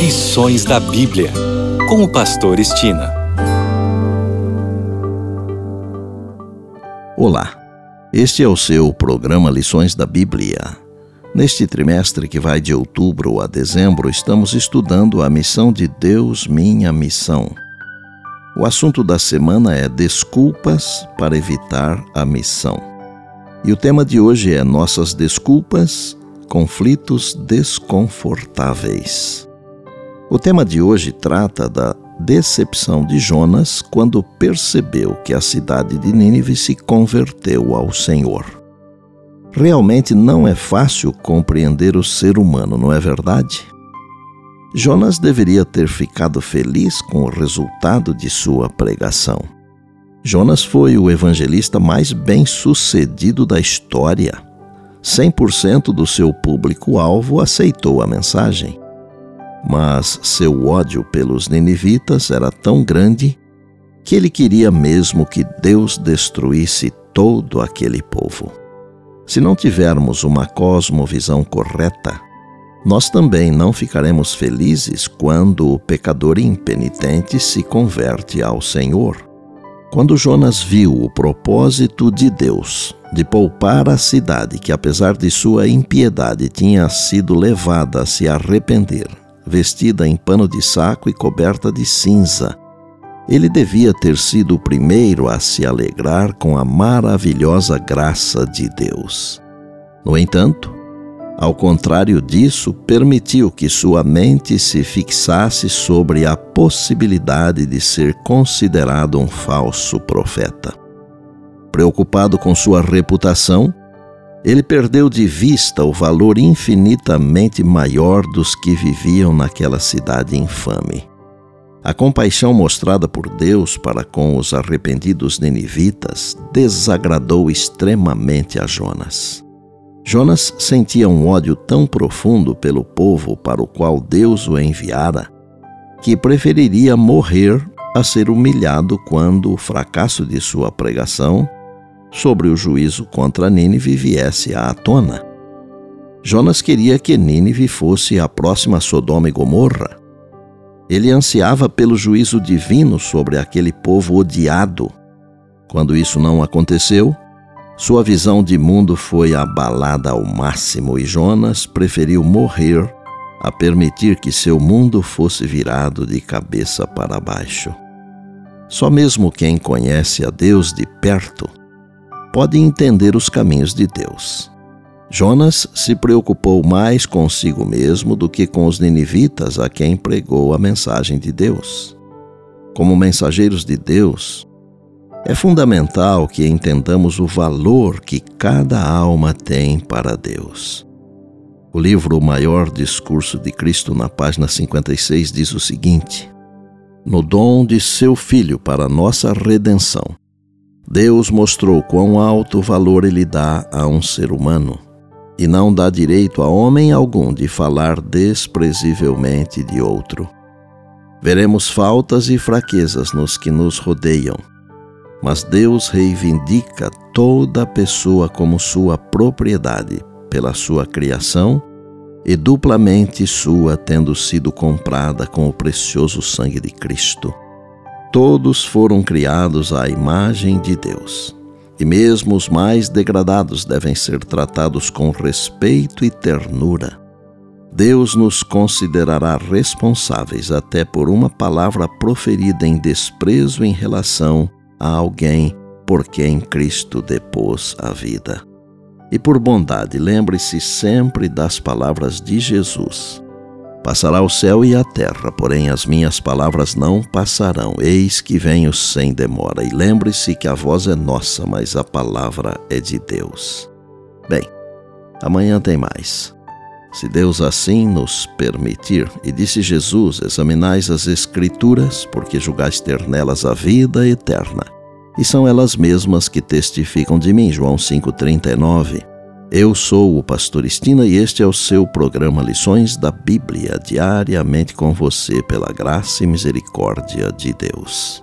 Lições da Bíblia, com o Pastor Estina. Olá, este é o seu programa Lições da Bíblia. Neste trimestre que vai de outubro a dezembro, estamos estudando a missão de Deus, minha missão. O assunto da semana é Desculpas para evitar a missão. E o tema de hoje é Nossas Desculpas, Conflitos Desconfortáveis. O tema de hoje trata da decepção de Jonas quando percebeu que a cidade de Nínive se converteu ao Senhor. Realmente não é fácil compreender o ser humano, não é verdade? Jonas deveria ter ficado feliz com o resultado de sua pregação. Jonas foi o evangelista mais bem-sucedido da história. 100% do seu público-alvo aceitou a mensagem. Mas seu ódio pelos ninivitas era tão grande que ele queria mesmo que Deus destruísse todo aquele povo. Se não tivermos uma cosmovisão correta, nós também não ficaremos felizes quando o pecador impenitente se converte ao Senhor. Quando Jonas viu o propósito de Deus de poupar a cidade, que apesar de sua impiedade tinha sido levada a se arrepender vestida em pano de saco e coberta de cinza. Ele devia ter sido o primeiro a se alegrar com a maravilhosa graça de Deus. No entanto, ao contrário disso, permitiu que sua mente se fixasse sobre a possibilidade de ser considerado um falso profeta. Preocupado com sua reputação, ele perdeu de vista o valor infinitamente maior dos que viviam naquela cidade infame. A compaixão mostrada por Deus para com os arrependidos ninivitas desagradou extremamente a Jonas. Jonas sentia um ódio tão profundo pelo povo para o qual Deus o enviara que preferiria morrer a ser humilhado quando o fracasso de sua pregação sobre o juízo contra Nínive viesse à tona. Jonas queria que Nínive fosse a próxima Sodoma e Gomorra. Ele ansiava pelo juízo divino sobre aquele povo odiado. Quando isso não aconteceu, sua visão de mundo foi abalada ao máximo e Jonas preferiu morrer a permitir que seu mundo fosse virado de cabeça para baixo. Só mesmo quem conhece a Deus de perto pode entender os caminhos de Deus. Jonas se preocupou mais consigo mesmo do que com os ninivitas a quem pregou a mensagem de Deus. Como mensageiros de Deus, é fundamental que entendamos o valor que cada alma tem para Deus. O livro O Maior Discurso de Cristo, na página 56, diz o seguinte: No dom de seu Filho para nossa redenção, Deus mostrou quão alto valor ele dá a um ser humano e não dá direito a homem algum de falar desprezivelmente de outro. Veremos faltas e fraquezas nos que nos rodeiam, mas Deus reivindica toda pessoa como sua propriedade pela sua criação e duplamente sua, tendo sido comprada com o precioso sangue de Cristo. Todos foram criados à imagem de Deus. E mesmo os mais degradados devem ser tratados com respeito e ternura. Deus nos considerará responsáveis até por uma palavra proferida em desprezo em relação a alguém por quem Cristo depôs a vida. E por bondade, lembre-se sempre das palavras de Jesus. Passará o céu e a terra, porém as minhas palavras não passarão. Eis que venho sem demora. E lembre-se que a voz é nossa, mas a palavra é de Deus. Bem, amanhã tem mais. Se Deus assim nos permitir, e disse Jesus: examinais as Escrituras, porque julgais ter nelas a vida eterna. E são elas mesmas que testificam de mim. João 5,39. Eu sou o Pastor Estina e este é o seu programa Lições da Bíblia, diariamente com você, pela graça e misericórdia de Deus.